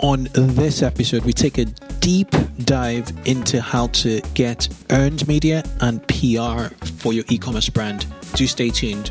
On this episode, we take a deep dive into how to get earned media and PR for your e commerce brand. Do stay tuned.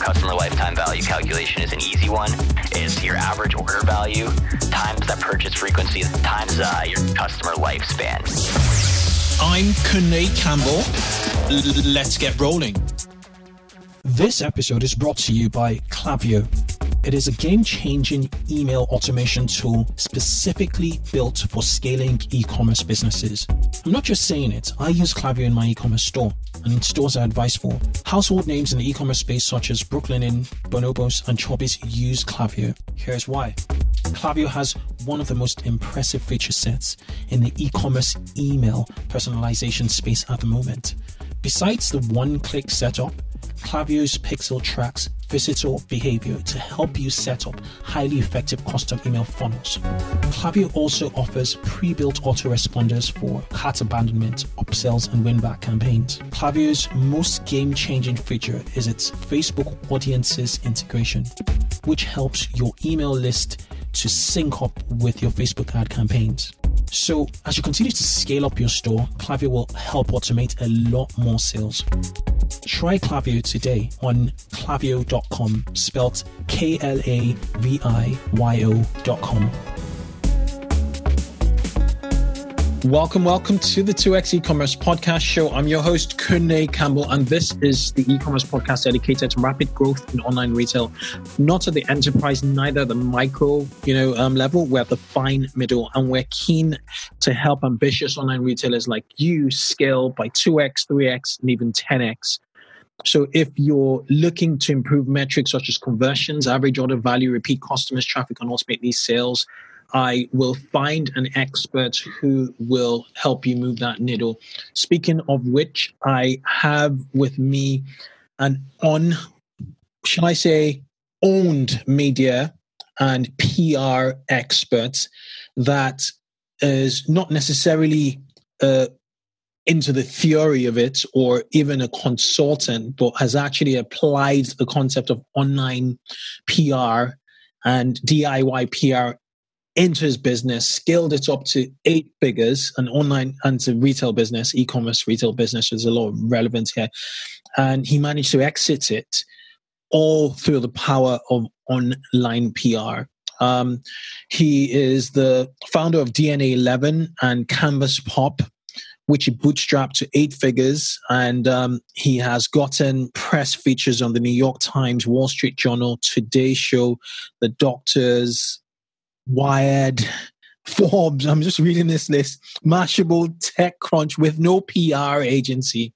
Customer lifetime value calculation is an easy one. It's your average order value times that purchase frequency times uh, your customer lifespan. I'm Kunle Campbell. L- let's get rolling. This episode is brought to you by Klaviyo. It is a game changing email automation tool specifically built for scaling e commerce businesses. I'm not just saying it, I use Klaviyo in my e commerce store, and stores I advise for. Household names in the e commerce space, such as Brooklinen, Bonobos, and Chubbies, use Klaviyo. Here's why. Klaviyo has one of the most impressive feature sets in the e commerce email personalization space at the moment. Besides the one click setup, Klaviyo's Pixel tracks visitor behavior to help you set up highly effective custom email funnels. Klaviyo also offers pre-built autoresponders for cart abandonment, upsells, and win-back campaigns. Klaviyo's most game-changing feature is its Facebook Audiences integration, which helps your email list to sync up with your Facebook ad campaigns. So, as you continue to scale up your store, Klaviyo will help automate a lot more sales. Try Klaviyo today on klaviyo.com, spelt K L A V I Y O.com. Welcome, welcome to the 2x e-commerce podcast show. I'm your host, Kunle Campbell, and this is the e-commerce podcast dedicated to rapid growth in online retail, not at the enterprise, neither the micro, you know, um, level. We're at the fine middle, and we're keen to help ambitious online retailers like you scale by 2x, 3x, and even 10x. So if you're looking to improve metrics such as conversions, average order value, repeat customers, traffic, and these sales, I will find an expert who will help you move that needle. Speaking of which, I have with me an on, shall I say, owned media and PR expert that is not necessarily uh, into the theory of it or even a consultant, but has actually applied the concept of online PR and DIY PR into his business, scaled it up to eight figures, an online and to retail business, e-commerce retail business. There's a lot of relevance here, and he managed to exit it all through the power of online PR. Um, he is the founder of DNA 11 and Canvas Pop, which he bootstrapped to eight figures. And um, he has gotten press features on the New York Times, Wall Street Journal, Today Show, The Doctors, Wired, Forbes. I'm just reading this list. Mashable, TechCrunch with no PR agency,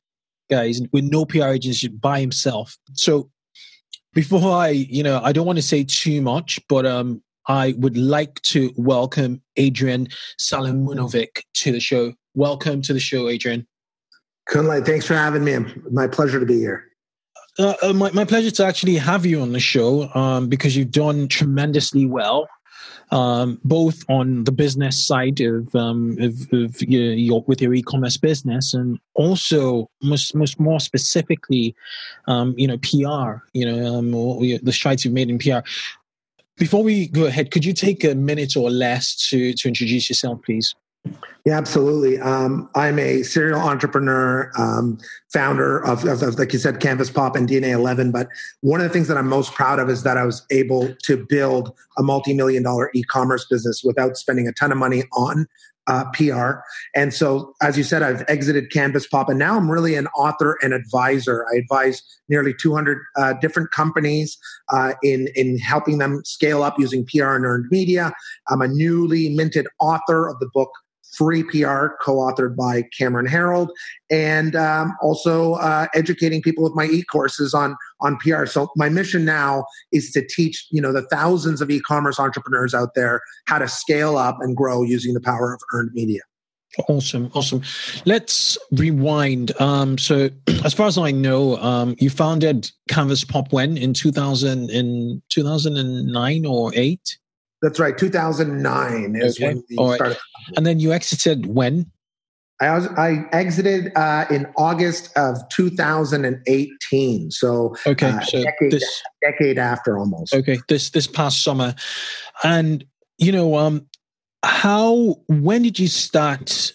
guys, with no PR agency by himself. So before I, you know, I don't want to say too much, but um, I would like to welcome Adrian Salamunovic to the show. Welcome to the show, Adrian. Kunle, thanks for having me. My pleasure to be here. Uh, uh, my, my pleasure to actually have you on the show um, because you've done tremendously well um, both on the business side of, um, of, of your, with your e-commerce business and also most, most more specifically, um, you know, PR, you know, um, the strides you've made in PR. Before we go ahead, could you take a minute or less to, to introduce yourself, please? Yeah, absolutely. Um, I'm a serial entrepreneur, um, founder of, of, of, like you said, Canvas Pop and DNA 11. But one of the things that I'm most proud of is that I was able to build a multi million dollar e commerce business without spending a ton of money on uh, PR. And so, as you said, I've exited Canvas Pop, and now I'm really an author and advisor. I advise nearly 200 uh, different companies uh, in in helping them scale up using PR and earned media. I'm a newly minted author of the book Free PR, co-authored by Cameron Herold, and um, also uh, educating people with my e-courses on on PR. So my mission now is to teach you know the thousands of e-commerce entrepreneurs out there how to scale up and grow using the power of earned media. Awesome, awesome. Let's rewind. Um, so, as far as I know, um, you founded Canvas Pop when in 2000 in 2009 or eight. That's right. 2009 is okay. when we right. started. And then you exited when? I was I exited uh, in August of 2018. So okay, uh, so decade, this decade after almost. Okay, this this past summer, and you know, um, how when did you start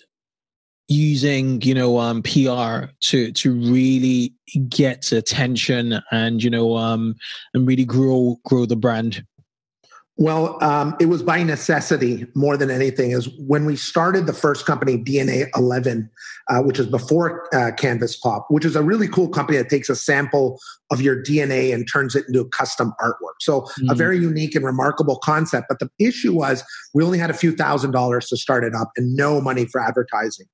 using you know um PR to to really get attention and you know um and really grow grow the brand? Well, um, it was by necessity more than anything. Is when we started the first company, DNA 11, uh, which is before uh, Canvas Pop, which is a really cool company that takes a sample of your DNA and turns it into a custom artwork. So, mm-hmm. a very unique and remarkable concept. But the issue was we only had a few thousand dollars to start it up and no money for advertising.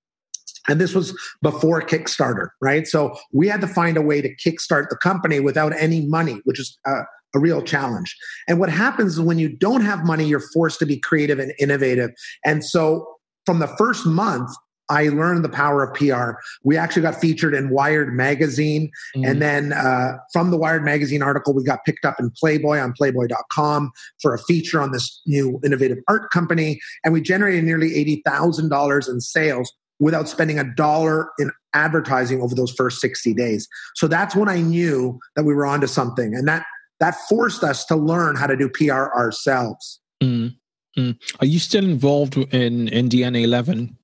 And this was before Kickstarter, right? So we had to find a way to kickstart the company without any money, which is uh, a real challenge. And what happens is when you don't have money, you're forced to be creative and innovative. And so from the first month, I learned the power of PR. We actually got featured in Wired magazine. Mm-hmm. And then uh, from the Wired magazine article, we got picked up in Playboy on Playboy.com for a feature on this new innovative art company. And we generated nearly $80,000 in sales without spending a dollar in advertising over those first 60 days. So that's when I knew that we were onto something. And that that forced us to learn how to do PR ourselves. Mm, mm. Are you still involved in, in DNA 11?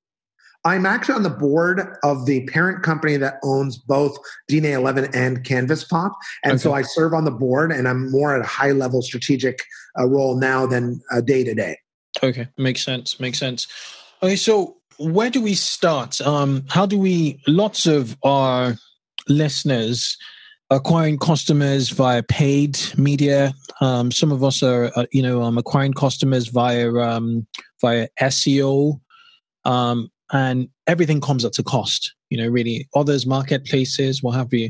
I'm actually on the board of the parent company that owns both DNA 11 and Canvas Pop. And okay. so I serve on the board and I'm more at a high level strategic uh, role now than day to day. Okay, makes sense. Makes sense. Okay, so where do we start? Um, how do we, lots of our listeners, acquiring customers via paid media. Um, some of us are, uh, you know, um, acquiring customers via um, via SEO, um, and everything comes at a cost. You know, really, others marketplaces, what have you.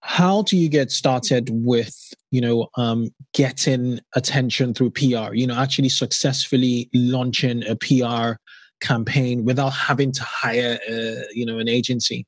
How do you get started with, you know, um, getting attention through PR? You know, actually successfully launching a PR campaign without having to hire, uh, you know, an agency.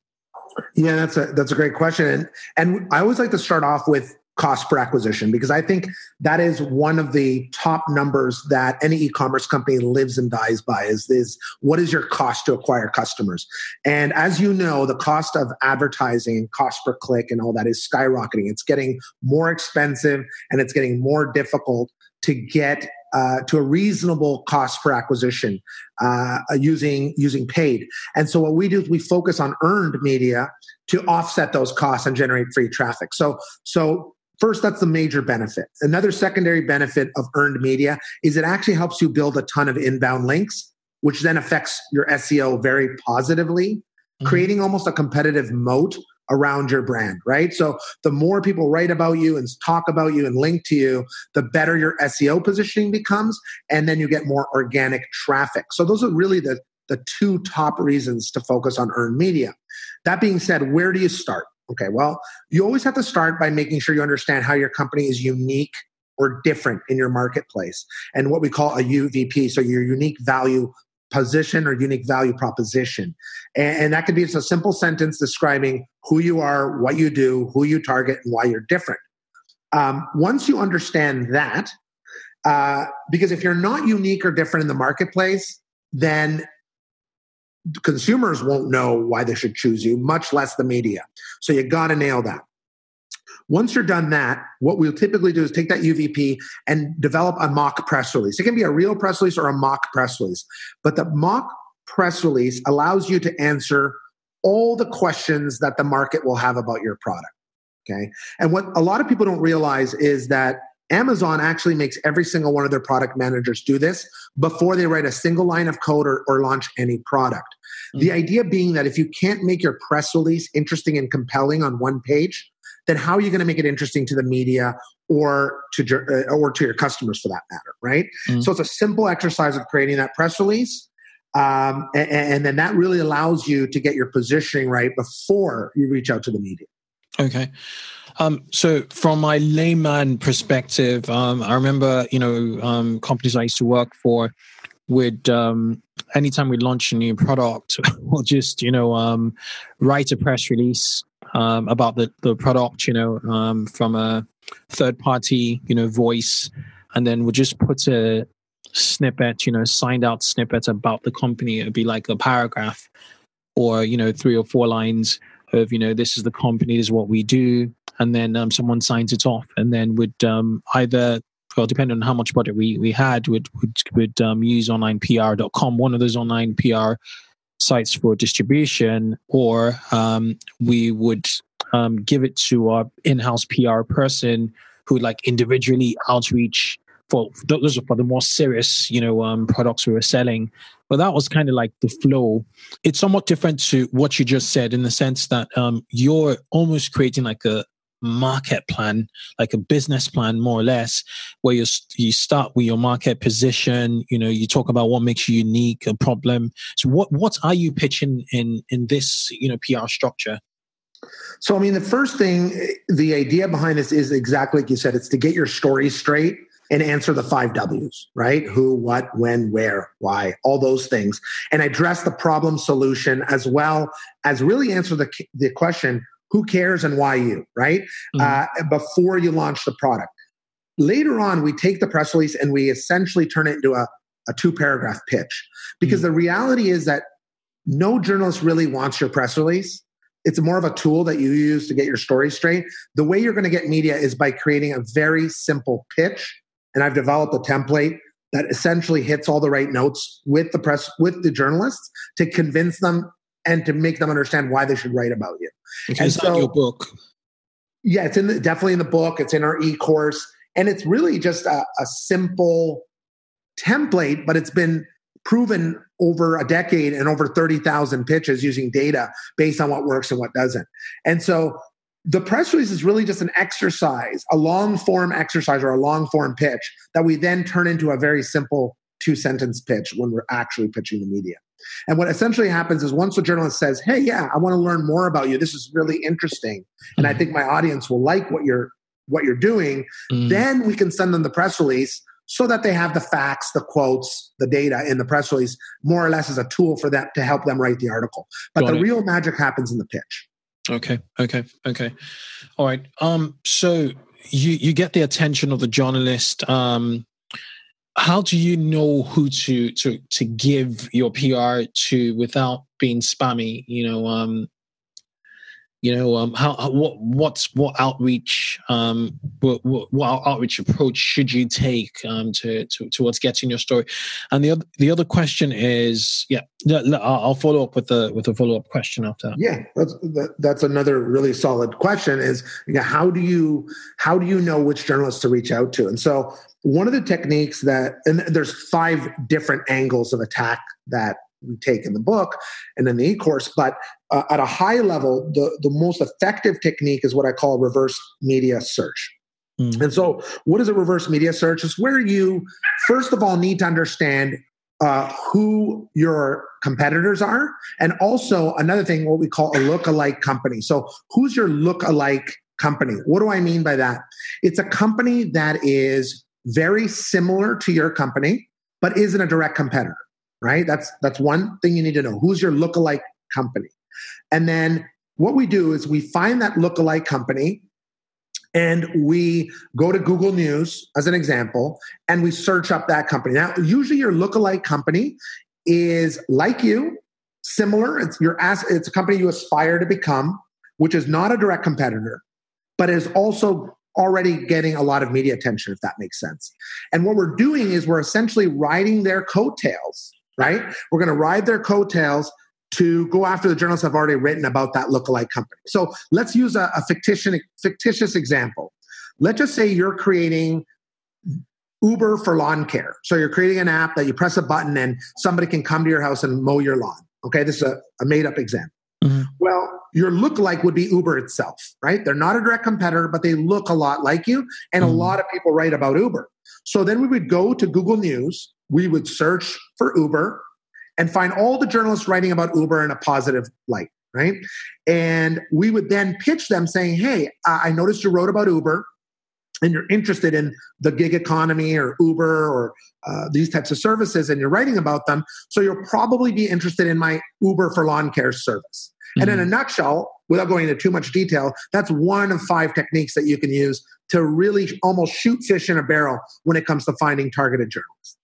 Yeah, that's a that's a great question, and and I always like to start off with cost per acquisition because I think that is one of the top numbers that any e-commerce company lives and dies by is, is what is your cost to acquire customers? And as you know the cost of advertising and cost per click and all that is skyrocketing. It's getting more expensive and it's getting more difficult to get uh, to a reasonable cost per acquisition uh, using using paid. And so what we do is we focus on earned media to offset those costs and generate free traffic. So so First, that's the major benefit. Another secondary benefit of earned media is it actually helps you build a ton of inbound links, which then affects your SEO very positively, mm-hmm. creating almost a competitive moat around your brand, right? So the more people write about you and talk about you and link to you, the better your SEO positioning becomes. And then you get more organic traffic. So those are really the, the two top reasons to focus on earned media. That being said, where do you start? Okay, well, you always have to start by making sure you understand how your company is unique or different in your marketplace and what we call a UVP, so your unique value position or unique value proposition. And, and that could be just a simple sentence describing who you are, what you do, who you target, and why you're different. Um, once you understand that, uh, because if you're not unique or different in the marketplace, then consumers won't know why they should choose you, much less the media. So you got to nail that. Once you're done that, what we'll typically do is take that UVP and develop a mock press release. It can be a real press release or a mock press release, but the mock press release allows you to answer all the questions that the market will have about your product. Okay. And what a lot of people don't realize is that Amazon actually makes every single one of their product managers do this before they write a single line of code or, or launch any product. Mm-hmm. The idea being that if you can't make your press release interesting and compelling on one page, then how are you going to make it interesting to the media or to uh, or to your customers for that matter, right? Mm-hmm. So it's a simple exercise of creating that press release. Um, and, and then that really allows you to get your positioning right before you reach out to the media. Okay. Um, so from my layman perspective, um, I remember, you know, um, companies I used to work for would, um, anytime we launch a new product, we'll just, you know, um, write a press release um, about the, the product, you know, from a third party, you know, voice, and then we'll just put a snippet, you know, signed out snippet about the company. It'd be like a paragraph or, you know, three or four lines of, you know, this is the company, this is what we do. And then um, someone signs it off, and then would um, either well, depending on how much budget we, we had, would would, would um, use onlinepr.com, one of those online PR sites for distribution, or um, we would um, give it to our in-house PR person who like individually outreach for those are for the more serious, you know, um, products we were selling. But that was kind of like the flow. It's somewhat different to what you just said in the sense that um, you're almost creating like a, market plan, like a business plan, more or less, where you you start with your market position. You know, you talk about what makes you unique, a problem. So, what what are you pitching in in this you know PR structure? So, I mean, the first thing, the idea behind this is exactly like you said. It's to get your story straight and answer the five W's, right? Who, what, when, where, why, all those things, and address the problem solution as well as really answer the the question who cares and why you, right? Mm-hmm. Uh, before you launch the product. Later on, we take the press release and we essentially turn it into a, a two paragraph pitch because mm-hmm. the reality is that no journalist really wants your press release. It's more of a tool that you use to get your story straight. The way you're going to get media is by creating a very simple pitch. And I've developed a template that essentially hits all the right notes with the press, with the journalists to convince them and to make them understand why they should write about you. Okay, and so, your book. Yeah, it's in the, definitely in the book. It's in our e-course, and it's really just a, a simple template, but it's been proven over a decade and over 30,000 pitches using data based on what works and what doesn't. And so the press release is really just an exercise, a long form exercise or a long form pitch that we then turn into a very simple two sentence pitch when we're actually pitching the media. And what essentially happens is once a journalist says, Hey, yeah, I want to learn more about you. This is really interesting. And I think my audience will like what you're what you're doing, mm. then we can send them the press release so that they have the facts, the quotes, the data in the press release, more or less as a tool for them to help them write the article. But Got the it. real magic happens in the pitch. Okay, okay, okay. All right. Um, so you you get the attention of the journalist. Um, how do you know who to to to give your PR to without being spammy? You know, um, you know, um, how, how what what's what outreach um what, what, what outreach approach should you take um to, to towards getting your story? And the other the other question is, yeah, I'll follow up with the with a follow up question after. That. Yeah, that's that, that's another really solid question. Is you know, how do you how do you know which journalists to reach out to? And so one of the techniques that, and there's five different angles of attack that we take in the book and in the e-course, but uh, at a high level, the, the most effective technique is what I call reverse media search. Mm. And so, what is a reverse media search? It's where you, first of all, need to understand uh, who your competitors are, and also another thing, what we call a look-alike company. So, who's your look-alike company? What do I mean by that? It's a company that is very similar to your company, but isn't a direct competitor, right? That's that's one thing you need to know. Who's your lookalike company? And then what we do is we find that lookalike company and we go to Google News as an example and we search up that company. Now, usually your lookalike company is like you, similar. It's your it's a company you aspire to become, which is not a direct competitor, but is also already getting a lot of media attention, if that makes sense. And what we're doing is we're essentially riding their coattails, right? We're going to ride their coattails to go after the journalists have already written about that lookalike company. So let's use a, a fictitious, fictitious example. Let's just say you're creating Uber for lawn care. So you're creating an app that you press a button and somebody can come to your house and mow your lawn. Okay, this is a, a made up example. Mm-hmm. Well, your look-like would be Uber itself, right? They're not a direct competitor, but they look a lot like you. And mm-hmm. a lot of people write about Uber. So then we would go to Google News, we would search for Uber and find all the journalists writing about Uber in a positive light, right? And we would then pitch them saying, hey, I noticed you wrote about Uber and you're interested in the gig economy or Uber or uh, these types of services and you're writing about them, so you'll probably be interested in my Uber for lawn care service. Mm-hmm. And in a mm-hmm. nutshell, without going into too much detail, that's one of five techniques that you can use to really almost shoot fish in a barrel when it comes to finding targeted journalists.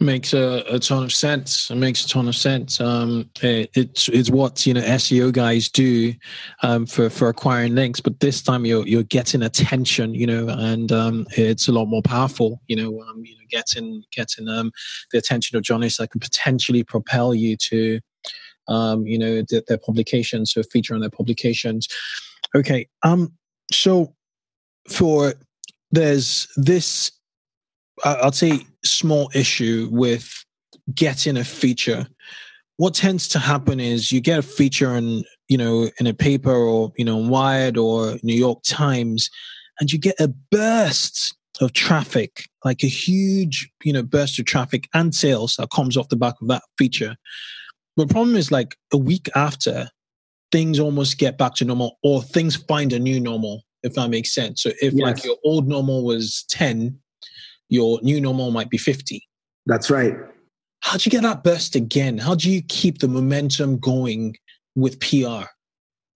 Makes a, a, ton of sense. It makes a ton of sense. Um, it, it's it's what you know SEO guys do um, for for acquiring links, but this time you're you're getting attention, you know, and um, it's a lot more powerful. You know, um, you know, getting getting um, the attention of journalists that can potentially propel you to, um, you know, their, their publications or feature on their publications. Okay, um, so for there's this I'll say small issue with getting a feature. What tends to happen is you get a feature in, you know, in a paper or, you know, Wired or New York Times, and you get a burst of traffic, like a huge, you know, burst of traffic and sales that comes off the back of that feature. The problem is like a week after, things almost get back to normal or things find a new normal, if that makes sense. So if yes. like your old normal was 10, your new normal might be 50. That's right. How do you get that burst again? How do you keep the momentum going with PR?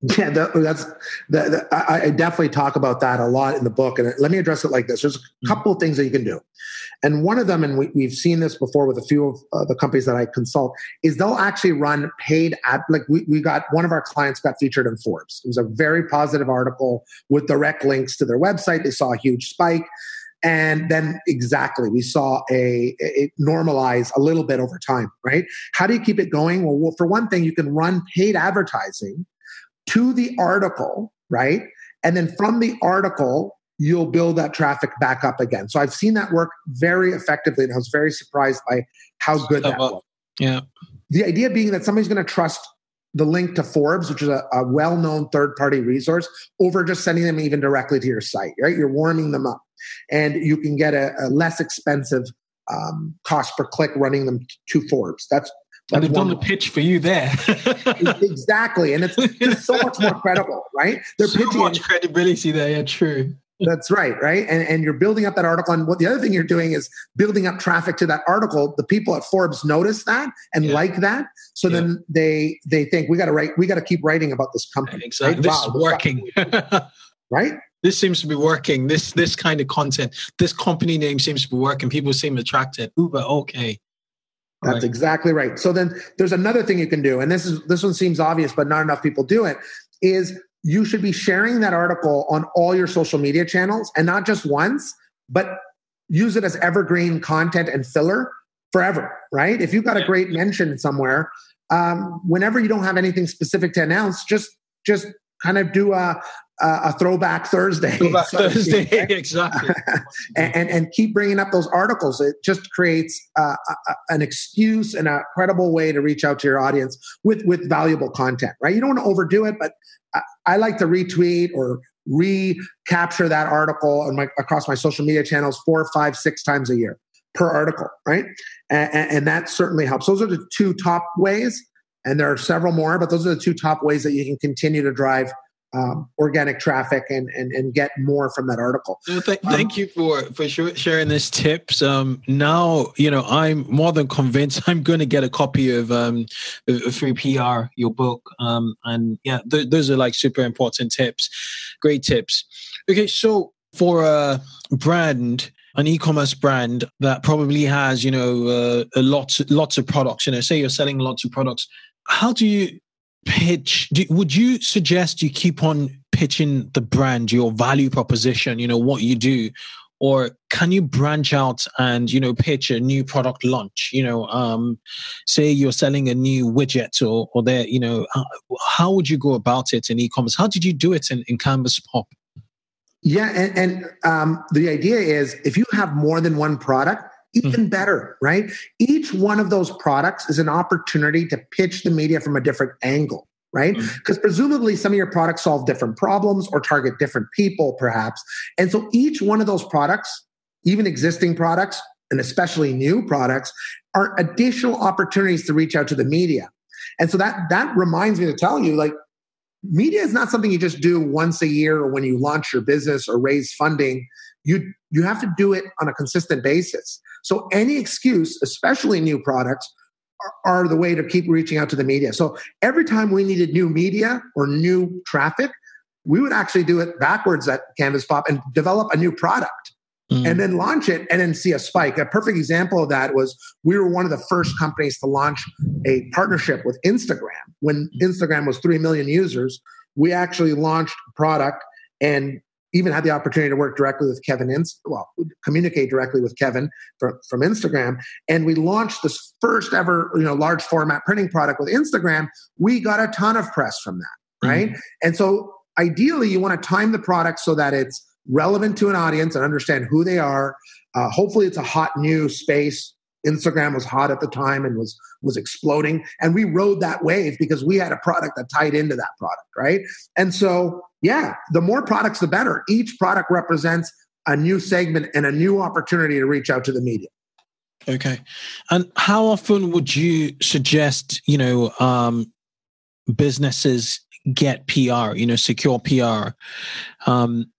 Yeah, that, that's that, I, I, definitely talk about that a lot in the book. And let me address it like this: There's a mm-hmm. couple of things that you can do, and one of them, and we, have seen this before with a few of uh, the companies that I consult, is they'll actually run paid ad. Like we, we got one of our clients got featured in Forbes. It was a very positive article with direct links to their website. They saw a huge spike. And then exactly, we saw a it normalize a little bit over time, right? How do you keep it going? Well, well, for one thing, you can run paid advertising to the article, right? And then from the article, you'll build that traffic back up again. So I've seen that work very effectively, and I was very surprised by how good that was. Yeah. The idea being that somebody's going to trust the link to Forbes, which is a, a well known third party resource, over just sending them even directly to your site, right? You're warming them up. And you can get a, a less expensive um, cost per click running them to Forbes. That's and they've done the pitch for you there. exactly. And it's just so much more credible, right? They're so pitching much credibility there. Yeah, true. That's right, right? And, and you're building up that article. And what the other thing you're doing is building up traffic to that article. The people at Forbes notice that and yeah. like that. So yeah. then they they think we gotta write, we gotta keep writing about this company. Exactly. Right? This wow, is working. right? This seems to be working. This this kind of content, this company name seems to be working. People seem attracted. Uber, okay. That's right. exactly right. So then there's another thing you can do, and this is this one seems obvious, but not enough people do it, is you should be sharing that article on all your social media channels and not just once, but use it as evergreen content and filler forever, right? If you've got a great mention somewhere, um, whenever you don't have anything specific to announce, just just kind of do a a throwback Thursday. Throwback so Thursday, right? exactly. and, and, and keep bringing up those articles. It just creates uh, a, an excuse and a credible way to reach out to your audience with with valuable content. Right? You don't want to overdo it, but I, like to retweet or recapture that article my, across my social media channels four, five, six times a year per article, right? And, and, that certainly helps. Those are the two top ways, and there are several more, but those are the two top ways that you can continue to drive um, organic traffic and, and and get more from that article. th- um, thank you for for sharing this tips. Um, now you know I'm more than convinced I'm going to get a copy of um, Free PR, your book, um, and yeah, th- those are like super important tips, great tips. Okay, so for a brand an e-commerce brand that probably has you know uh, a lot lots of products you know say you're selling lots of products how do you pitch. Do, would you suggest you keep on pitching the brand your value proposition you know what you do? Or can you branch out and you know pitch a new product launch? You know um say you're selling a new widget or or there you know how, how, would you go about it in e-commerce? How did you do it in, in canvas pop? Yeah, and, and um, the idea is if you have more than one product, even mm-hmm. better, right? Each one of those products is an opportunity to pitch the media from a different angle, right? Because mm-hmm. presumably some of your products solve different problems or target different people, perhaps. And so each one of those products, even existing products, and especially new products, are additional opportunities to reach out to the media. And so that that reminds me to tell you, like, media is not something you just do once a year or when you launch your business or raise funding. You you have to do it on a consistent basis. So any excuse, especially new products, are, are the way to keep reaching out to the media. So every time we needed new media or new traffic, we would actually do it backwards at Canvas Pop and develop a new product mm. and then launch it and then see a spike. A perfect example of that was we were one of the first companies to launch a partnership with Instagram. When Instagram was 3 million users, we actually launched a product and even had the opportunity to work directly with Kevin, Inst- well, communicate directly with Kevin from, from Instagram. And we launched this first ever, you know, large format printing product with Instagram. We got a ton of press from that, right? Mm-hmm. And so ideally you want to time the product so that it's relevant to an audience and understand who they are. Uh, hopefully, it's a hot new space. Instagram was hot at the time and was was exploding, and we rode that wave because we had a product that tied into that product, right? And so, yeah, the more products, the better. Each product represents a new segment and a new opportunity to reach out to the media. Okay, and how often would you suggest you know um, businesses get PR, you know, secure PR? Um,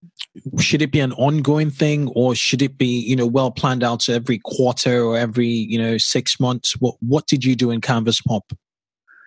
should it be an ongoing thing or should it be, you know, well planned out every quarter or every, you know, six months? What, what did you do in Canvas Pop?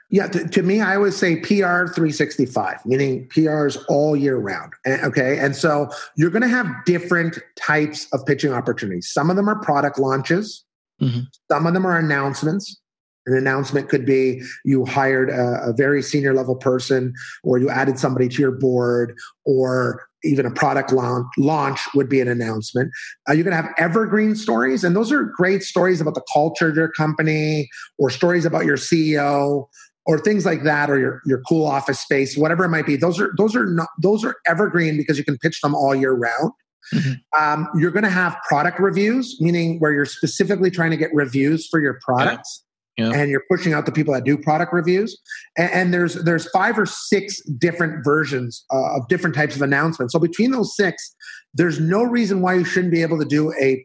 Yeah, to, to, me, I always say PR 365, meaning PRs all year round. Okay. And so you're going to have different types of pitching opportunities. Some of them are product launches, mm-hmm. some of them are announcements, an announcement could be you hired a, a, very senior level person, or you added somebody to your board, or even a product launch, launch would be an announcement. Uh, you're going to have evergreen stories, and those are great stories about the culture of your company, or stories about your CEO, or things like that, or your your cool office space, whatever it might be. Those are those are not those are evergreen because you can pitch them all year round. Mm-hmm. Um, you're going to have product reviews, meaning where you're specifically trying to get reviews for your products yeah. and you're pushing out the people that do product reviews. And, and there's there's five or six different versions uh, of different types of announcements. So between those six, there's no reason why you shouldn't be able to do a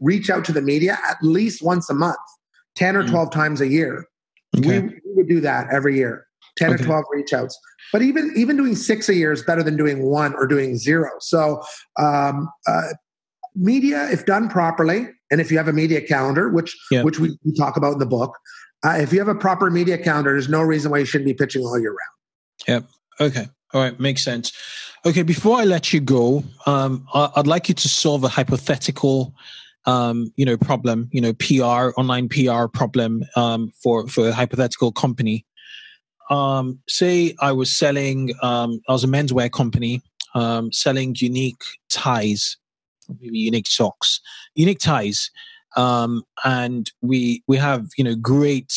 reach out to the media at least once a month, ten or mm. twelve times a year. Okay. We, we, would do that every year, ten okay. or twelve reach outs. But even even doing six a year is better than doing one or doing zero. So um, uh, media, if done properly, and if you have a media calendar, which yep. which we, we, talk about in the book, uh, if you have a proper media calendar, there's no reason why you shouldn't be pitching all year round. Yep. Okay. All right. Makes sense. Okay. Before I let you go, um, I'd like you to solve a hypothetical, um, you know, problem. You know, PR online PR problem um, for for a hypothetical company. Um, say I was selling, um, I was a menswear company um, selling unique ties maybe unique socks, unique ties, um, and we we have you know great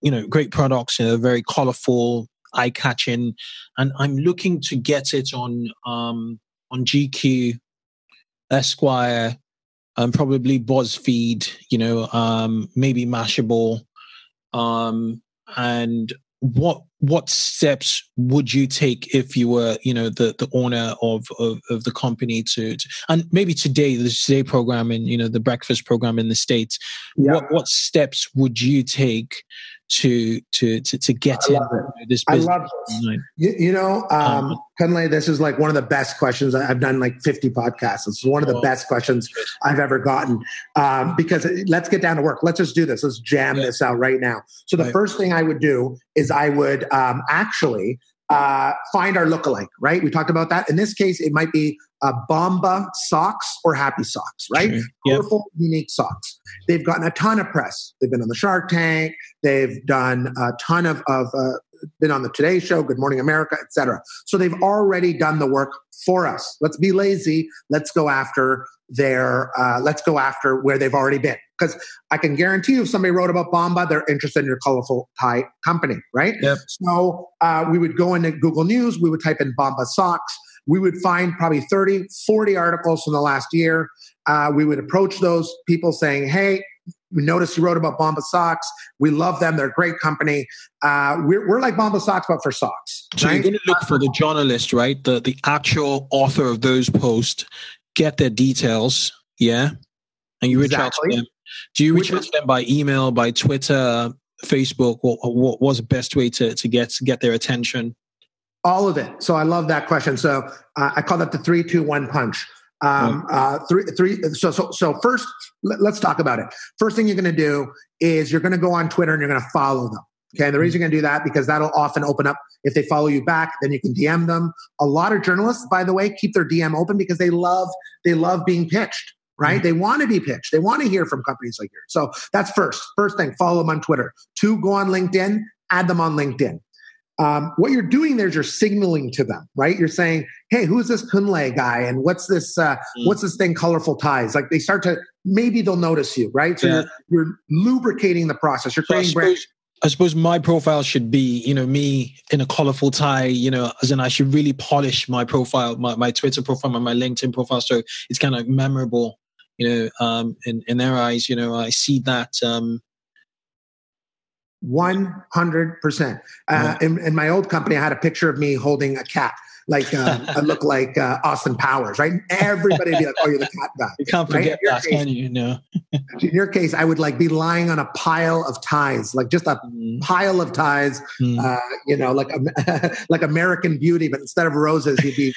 you know great products, you know, very colorful, eye catching, and I'm looking to get it on um, on GQ, Esquire, and probably BuzzFeed, you know, um, maybe Mashable, um, and what what steps would you take if you were you know the the owner of of, of the company to, to, and maybe today the today program and you know the breakfast program in the states yeah. what what steps would you take to to to, to get in this business. I love this. You, you, know, um, um, Kunle, this is like one of the best questions. I've done like 50 podcasts. It's one of the oh, best questions I've ever gotten. Um, because let's get down to work. Let's just do this. Let's jam yeah. this out right now. So the right. first thing I would do is I would um, actually uh, find our lookalike, right? We talked about that. In this case, it might be uh, Bomba socks or Happy Socks, right? Sure. Colorful, yep. unique socks. They've gotten a ton of press. They've been on the Shark Tank. They've done a ton of, of uh, been on the Today Show, Good Morning America, etc. So they've already done the work for us. Let's be lazy. Let's go after their. Uh, let's go after where they've already been. Because I can guarantee you, if somebody wrote about Bomba, they're interested in your colorful tie company, right? Yep. So uh, we would go into Google News. We would type in Bomba socks we would find probably 30, 40 articles from the last year. Uh, we would approach those people saying, hey, we noticed you wrote about Bomba Socks. We love them. They're a great company. Uh, we're, we're like Bomba Socks, but for socks. So right? you're going to look for the journalist, right? The the actual author of those posts, get their details, yeah, and you reach Exactly. out to them. Do you reach out to them by email, by Twitter, Facebook? Or what was the best way to to get to get their attention? All of it. So I love that question. So uh, I call that the three, two, one punch. Um, uh, three, three. So, so, so first, let, us talk about it. First thing you're going to do is you're going to go on Twitter and you're going to follow them. Okay. And the reason you're going to do that because that'll often open up. If they follow you back, then you can DM them. A lot of journalists, by the way, keep their DM open because they love they love being pitched. Right? They want to be pitched. They want to hear from companies like yours. So that's first. First thing, follow them on Twitter. Two, go on LinkedIn. Add them on LinkedIn um, what you're doing there is you're signaling to them, right? You're saying, "Hey, who's this Kunle guy? And what's this? Uh, Mm. What's this thing? Colorful ties." Like they start to maybe they'll notice you, right? So Yeah. you're, you're lubricating the process. You're So I creating brand. suppose, I suppose my profile should be, you know, me in a colorful tie, you know, as in I should really polish my profile, my, my Twitter profile, my, my LinkedIn profile. So it's kind of memorable, you know, um, in, in their eyes, you know, I see that, um, One hundred percent. Uh, In in my old company, I had a picture of me holding a cat. Like um, I look like uh, Austin Powers, right? Everybody would be like, "Oh, you're the cat guy." you can't Right? forget that, case- can you? No. In your case, I would like be lying on a pile of ties, like just a Mm, pile of ties, mm. uh, you know, like like American Beauty, but instead of roses, you'd be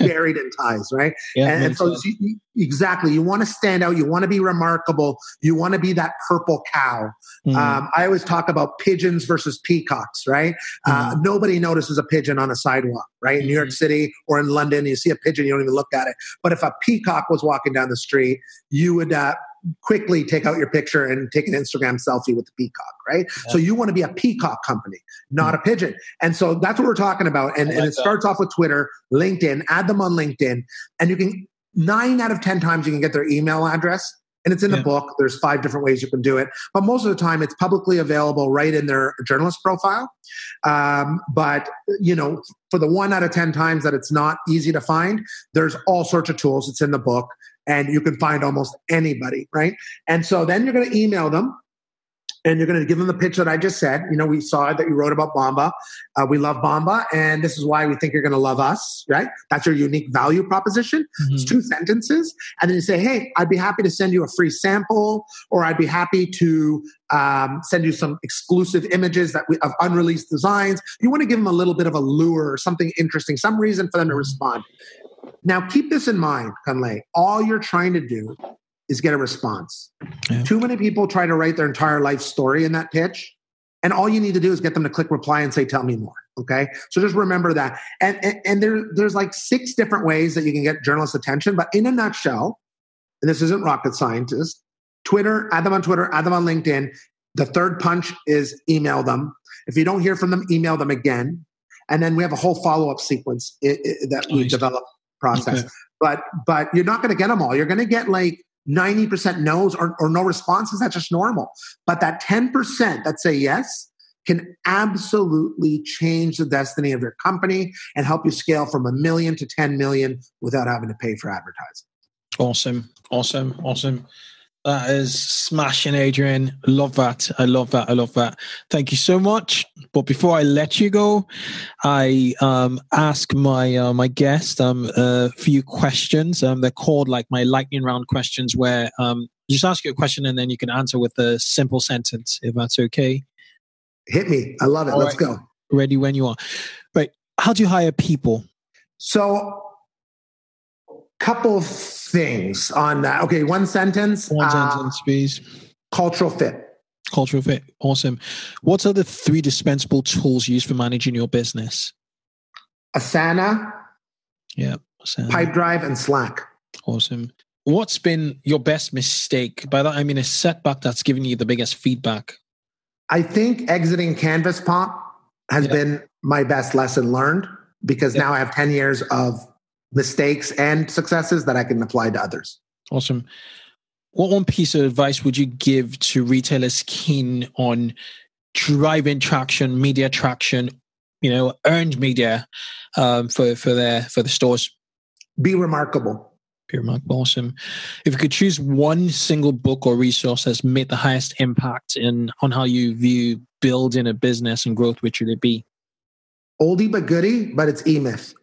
buried in ties, right? yeah, and, and so you- exactly, you want to stand out, you want to be remarkable, you want to be that purple cow. Mm, Um, I always talk about pigeons versus peacocks, right? Uh, Mm-hmm. nobody notices a pigeon on a sidewalk, right? In New York City or in London, you see a pigeon, you don't even look at it. But if a peacock was walking down the street, you would uh, quickly take out your picture and take an Instagram selfie with the peacock, right? So you want to be a peacock company, not a pigeon. And so that's what we're talking about. And, I and it that. starts off with Twitter, LinkedIn, add them on LinkedIn, and you can nine out of 10 times you can get their email address. And it's in the Yeah. book. There's five different ways you can do it. But most of the time, it's publicly available right in their journalist profile. Um, but, you know, for the one out of 10 times that it's not easy to find, there's all sorts of tools. It's in the book and you can find almost anybody, right? And so then you're going to email them and you're going to give them the pitch that I just said. You know, we saw that you wrote about Bomba. Uh, we love Bomba, and this is why we think you're going to love us, right? That's your unique value proposition. It's mhm. two sentences. And then you say, hey, I'd be happy to send you a free sample, or I'd be happy to um, send you some exclusive images that we, of unreleased designs. You want to give them a little bit of a lure or something interesting, some reason for them to respond. Now, keep this in mind, Kunle. All you're trying to do is get a response. Yeah. Too many people try to write their entire life story in that pitch. And all you need to do is get them to click reply and say, tell me more. Okay. So just remember that. And, and, and there, there's like six different ways that you can get journalist attention. But in a nutshell, and this isn't rocket scientist, Twitter, add them on Twitter, add them on LinkedIn. The third punch is email them. If you don't hear from them, email them again. And then we have a whole follow up sequence i- i- that we Nice. develop process. Okay. But but you're not going to get them all. You're going to get like 90% no's or, or no responses. That's just normal. But that 10% that say yes can absolutely change the destiny of your company and help you scale from a million to 10 million without having to pay for advertising. Awesome. Awesome. Awesome. That is smashing, Adrian. Love that. I love that. I love that. Thank you so much. But before I let you go, I um, ask my uh, my guest um, a few questions. Um, they're called like my lightning round questions, where um, just ask you a question and then you can answer with a simple sentence, if that's okay. Hit me. I love it. All Let's right. go. Ready when you are. Right. How do you hire people? So, couple of things on that. Okay, one sentence. One uh, sentence, please. cultural fit. Cultural fit. Awesome. What are the three dispensable tools used for managing your business? Asana, Yeah. So, Pipedrive, and Slack. awesome. What's been your best mistake? By that I mean a setback that's given you the biggest feedback. I think exiting Canvas Pop has Yeah. been my best lesson learned because Yeah. now I have 10 years of mistakes and successes that I can apply to others. Awesome. What one piece of advice would you give to retailers keen on driving traction, media traction, you know, earned media um, for for their for the stores. Be remarkable. Be remarkable. Awesome. If you could choose one single book or resource that's made the highest impact in on how you view building a business and growth, which would it be? Oldie but goodie, but it's E Myth.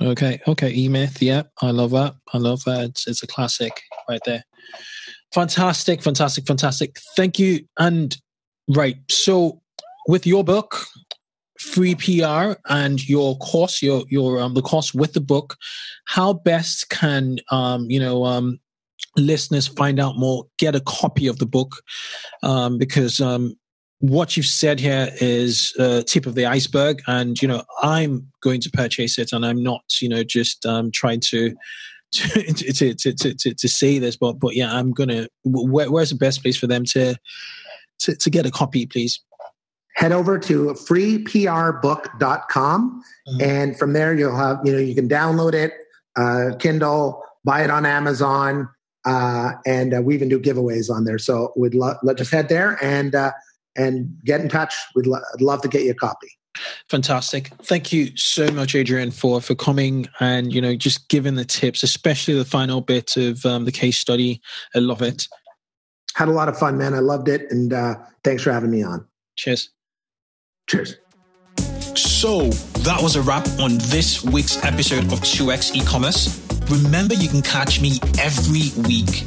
Okay, okay, E Myth. Yeah, I love that. I love that. It's, it's a classic right there. Fantastic, fantastic, fantastic. Thank you. And right, so with your book, free PR and your course, your your um, the course with the book, how best can um, you know um, listeners find out more, get a copy of the book, um, because um, what you've said here is uh, tip of the iceberg, and you know I'm going to purchase it, and I'm not you know just um, trying to. To, to, to, to, to, say this, but but yeah, I'm gonna. Where, where's the best place for them to, to to get a copy, please? head over to freeprbook.com mm-hmm. and from there you'll have you know you can download it uh, kindle buy it on amazon uh, and uh, we even do giveaways on there so we'd love let's just head there and uh, and get in touch. We'd lo- love to get you a copy. Fantastic. Thank you so much adrian for for coming and you know just giving the tips especially the final bit of um, the case study. I love it. Had a lot of fun man. I loved it and uh, thanks for having me on. Cheers. Cheers. So that was a wrap on this week's episode of 2x e-commerce. Remember, you can catch me every week